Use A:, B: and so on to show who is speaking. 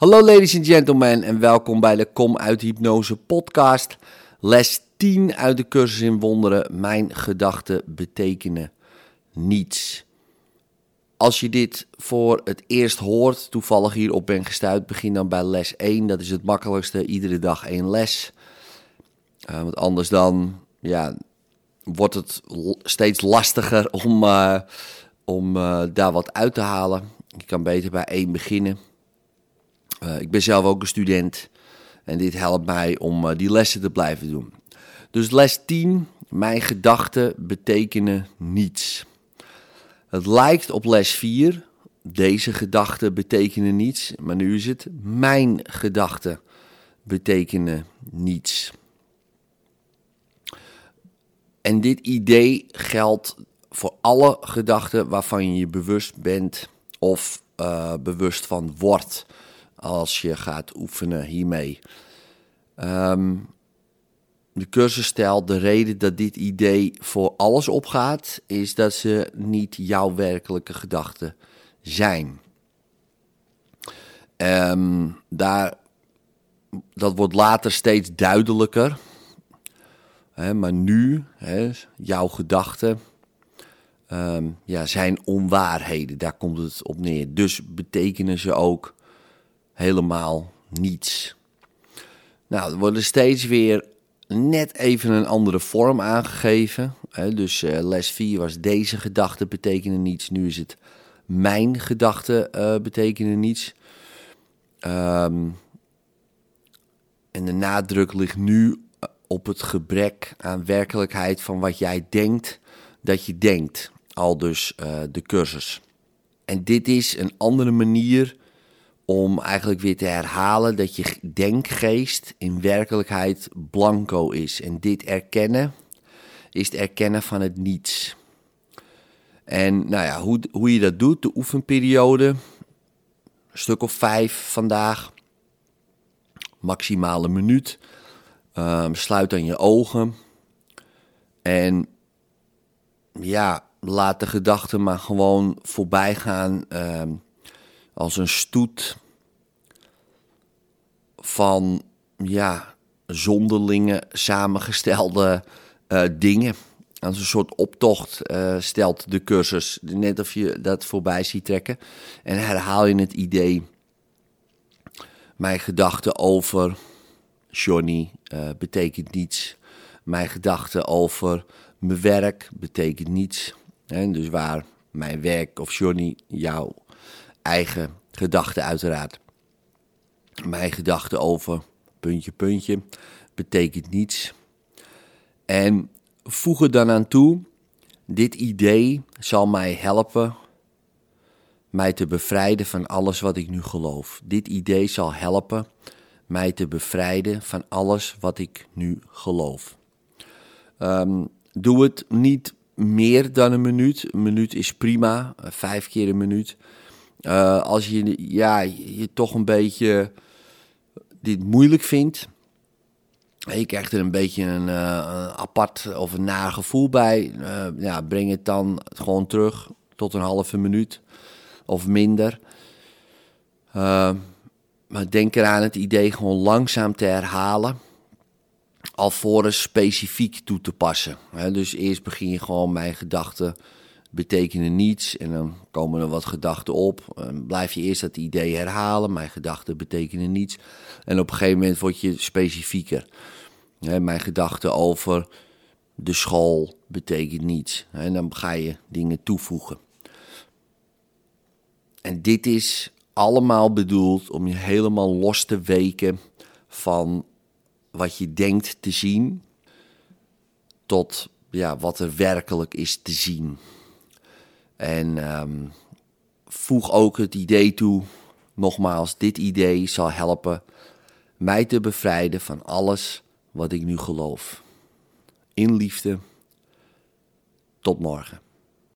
A: Hallo ladies and gentlemen en welkom bij de Kom uit Hypnose podcast. Les 10 uit de cursus in wonderen. Mijn gedachten betekenen niets. Als je dit voor het eerst hoort, toevallig hierop ben gestuurd, begin dan bij les 1. Dat is het makkelijkste, iedere dag één les. Uh, want anders dan, ja, wordt het steeds lastiger om, uh, om uh, daar wat uit te halen. Je kan beter bij één beginnen. Uh, ik ben zelf ook een student en dit helpt mij om uh, die lessen te blijven doen. Dus les 10, mijn gedachten betekenen niets. Het lijkt op les 4, deze gedachten betekenen niets, maar nu is het mijn gedachten betekenen niets. En dit idee geldt voor alle gedachten waarvan je je bewust bent of uh, bewust van wordt als je gaat oefenen hiermee. Um, de cursus stelt de reden dat dit idee voor alles opgaat, is dat ze niet jouw werkelijke gedachten zijn. Um, daar, dat wordt later steeds duidelijker. Maar nu, jouw gedachten um, ja, zijn onwaarheden. Daar komt het op neer. Dus betekenen ze ook helemaal niets. Nou, er worden steeds weer net even een andere vorm aangegeven. Dus uh, les 4 was deze gedachten betekenen niets. Nu is het mijn gedachten uh, betekenen niets. Um, en de nadruk ligt nu op het gebrek aan werkelijkheid van wat jij denkt dat je denkt. Al dus de cursus. En dit is een andere manier om eigenlijk weer te herhalen dat je denkgeest in werkelijkheid blanco is. En dit erkennen is het erkennen van het niets. En nou ja, hoe, hoe je dat doet, de oefenperiode, een stuk of vijf vandaag, maximale minuut. Um, sluit dan je ogen en ja, laat de gedachten maar gewoon voorbij gaan. Um, als een stoet van ja, zonderlinge samengestelde uh, dingen. Als een soort optocht uh, stelt de cursus. Net of je dat voorbij ziet trekken. En herhaal je het idee. Mijn gedachten over Johnny uh, betekent niets. Mijn gedachten over mijn werk betekent niets. En dus waar mijn werk of Johnny jouw eigen gedachten uiteraard. Mijn gedachten over puntje, puntje betekent niets. En voeg er dan aan toe, dit idee zal mij helpen mij te bevrijden van alles wat ik nu geloof. Dit idee zal helpen mij te bevrijden van alles wat ik nu geloof. Um, doe het niet meer dan een minuut. Een minuut is prima, vijf keer een minuut. Uh, als je ja, je toch een beetje dit moeilijk vindt. Je krijgt er een beetje een, uh, apart of een naar gevoel bij. Uh, ja, breng het dan gewoon terug tot een halve minuut of minder. maar denk eraan het idee gewoon langzaam te herhalen. Alvorens specifiek toe te passen. dus eerst begin je gewoon mijn gedachten betekenen niets en dan komen er wat gedachten op. Blijf je eerst dat idee herhalen, mijn gedachten betekenen niets. En op een gegeven moment word je specifieker. mijn gedachten over de school betekent niets. En dan ga je dingen toevoegen. En dit is allemaal bedoeld om je helemaal los te weken van wat je denkt te zien tot ja, wat er werkelijk is te zien. En um, voeg ook het idee toe, nogmaals, dit idee zal helpen mij te bevrijden van alles wat ik nu geloof. In liefde, tot morgen.